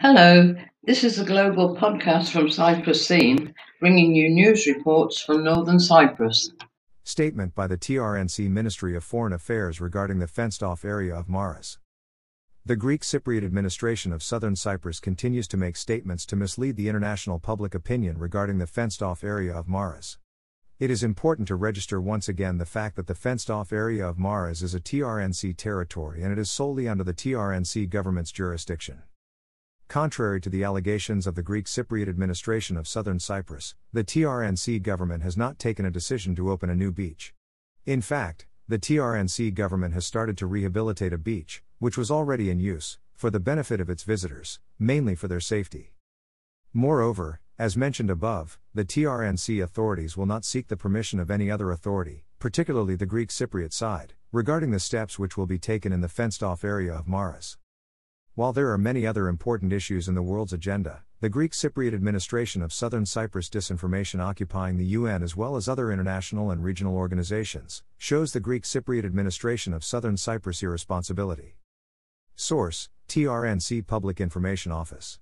Hello, this is a global podcast from Cyprus Scene, bringing you news reports from northern Cyprus. Statement by the TRNC Ministry of Foreign Affairs regarding the fenced off area of Maras. The Greek Cypriot administration of southern Cyprus continues to make statements to mislead the international public opinion regarding the fenced off area of Maras. It is important to register once again the fact that the fenced off area of Maras is a TRNC territory and it is solely under the TRNC government's jurisdiction. Contrary to the allegations of the Greek Cypriot administration of southern Cyprus, the TRNC government has not taken a decision to open a new beach. In fact, the TRNC government has started to rehabilitate a beach, which was already in use, for the benefit of its visitors, mainly for their safety. Moreover, as mentioned above, the TRNC authorities will not seek the permission of any other authority, particularly the Greek Cypriot side, regarding the steps which will be taken in the fenced off area of Maras. While there are many other important issues in the world's agenda, the Greek Cypriot administration of southern Cyprus disinformation occupying the UN as well as other international and regional organizations shows the Greek Cypriot administration of southern Cyprus irresponsibility. Source: TRNC Public Information Office.